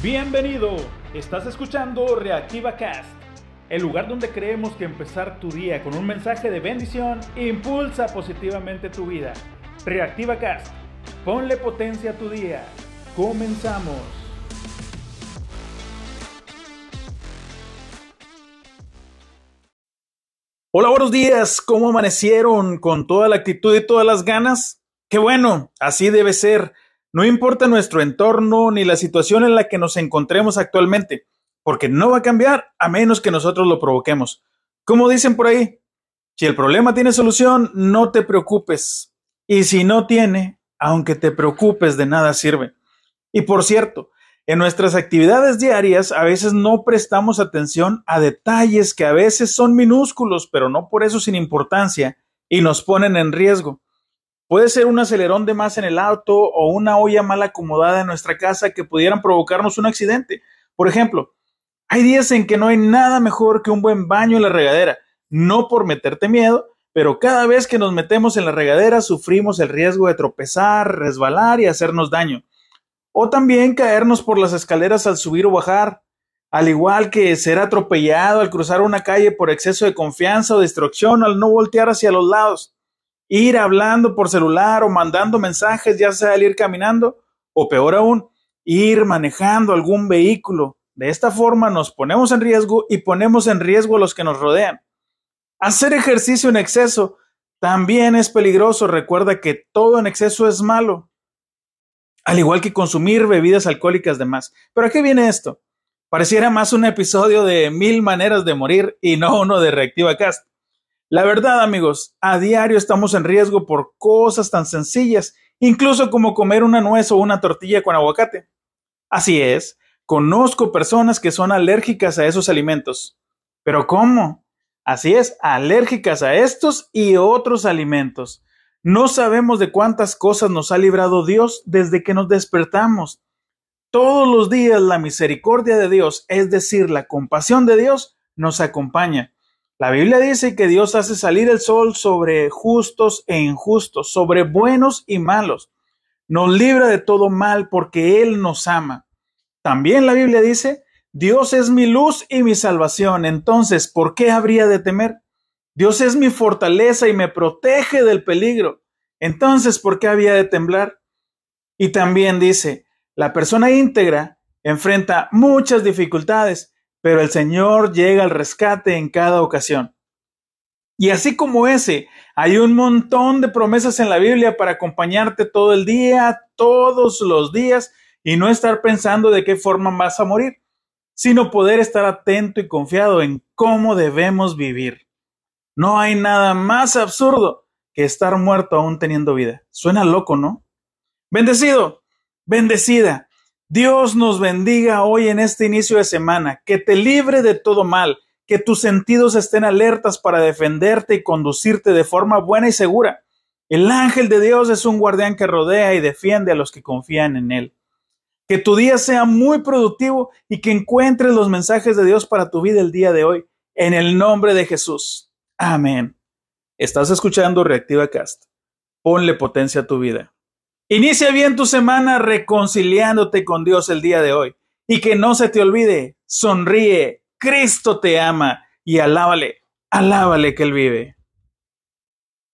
Bienvenido, estás escuchando Reactiva Cast, el lugar donde creemos que empezar tu día con un mensaje de bendición impulsa positivamente tu vida. Reactiva Cast, ponle potencia a tu día. Comenzamos. Hola, buenos días. ¿Cómo amanecieron? ¿Con toda la actitud y todas las ganas? Qué bueno, así debe ser. No importa nuestro entorno ni la situación en la que nos encontremos actualmente, porque no va a cambiar a menos que nosotros lo provoquemos. Como dicen por ahí, si el problema tiene solución, no te preocupes. Y si no tiene, aunque te preocupes, de nada sirve. Y por cierto, en nuestras actividades diarias a veces no prestamos atención a detalles que a veces son minúsculos, pero no por eso sin importancia, y nos ponen en riesgo. Puede ser un acelerón de más en el auto o una olla mal acomodada en nuestra casa que pudieran provocarnos un accidente. Por ejemplo, hay días en que no hay nada mejor que un buen baño en la regadera, no por meterte miedo, pero cada vez que nos metemos en la regadera sufrimos el riesgo de tropezar, resbalar y hacernos daño. O también caernos por las escaleras al subir o bajar, al igual que ser atropellado al cruzar una calle por exceso de confianza o distracción al no voltear hacia los lados ir hablando por celular o mandando mensajes, ya sea al ir caminando, o peor aún, ir manejando algún vehículo. De esta forma nos ponemos en riesgo y ponemos en riesgo a los que nos rodean. Hacer ejercicio en exceso también es peligroso. Recuerda que todo en exceso es malo. Al igual que consumir bebidas alcohólicas de más. Pero ¿a qué viene esto? Pareciera más un episodio de mil maneras de morir y no uno de Reactiva Cast. La verdad, amigos, a diario estamos en riesgo por cosas tan sencillas, incluso como comer una nuez o una tortilla con aguacate. Así es, conozco personas que son alérgicas a esos alimentos. ¿Pero cómo? Así es, alérgicas a estos y otros alimentos. No sabemos de cuántas cosas nos ha librado Dios desde que nos despertamos. Todos los días la misericordia de Dios, es decir, la compasión de Dios, nos acompaña. La Biblia dice que Dios hace salir el sol sobre justos e injustos, sobre buenos y malos. Nos libra de todo mal porque Él nos ama. También la Biblia dice, Dios es mi luz y mi salvación. Entonces, ¿por qué habría de temer? Dios es mi fortaleza y me protege del peligro. Entonces, ¿por qué había de temblar? Y también dice, la persona íntegra enfrenta muchas dificultades, pero el Señor llega al rescate en cada ocasión. Y así como ese, hay un montón de promesas en la Biblia para acompañarte todo el día, todos los días, y no estar pensando de qué forma vas a morir, sino poder estar atento y confiado en cómo debemos vivir. No hay nada más absurdo que estar muerto aún teniendo vida. Suena loco, ¿no? Bendecido, bendecida. Dios nos bendiga hoy en este inicio de semana, que te libre de todo mal, que tus sentidos estén alertas para defenderte y conducirte de forma buena y segura. El ángel de Dios es un guardián que rodea y defiende a los que confían en él. Que tu día sea muy productivo y que encuentres los mensajes de Dios para tu vida el día de hoy. En el nombre de Jesús. Amén. Estás escuchando Reactiva Cast. Ponle potencia a tu vida. Inicia bien tu semana reconciliándote con Dios el día de hoy. Y que no se te olvide, sonríe, Cristo te ama y alábale, alábale que Él vive.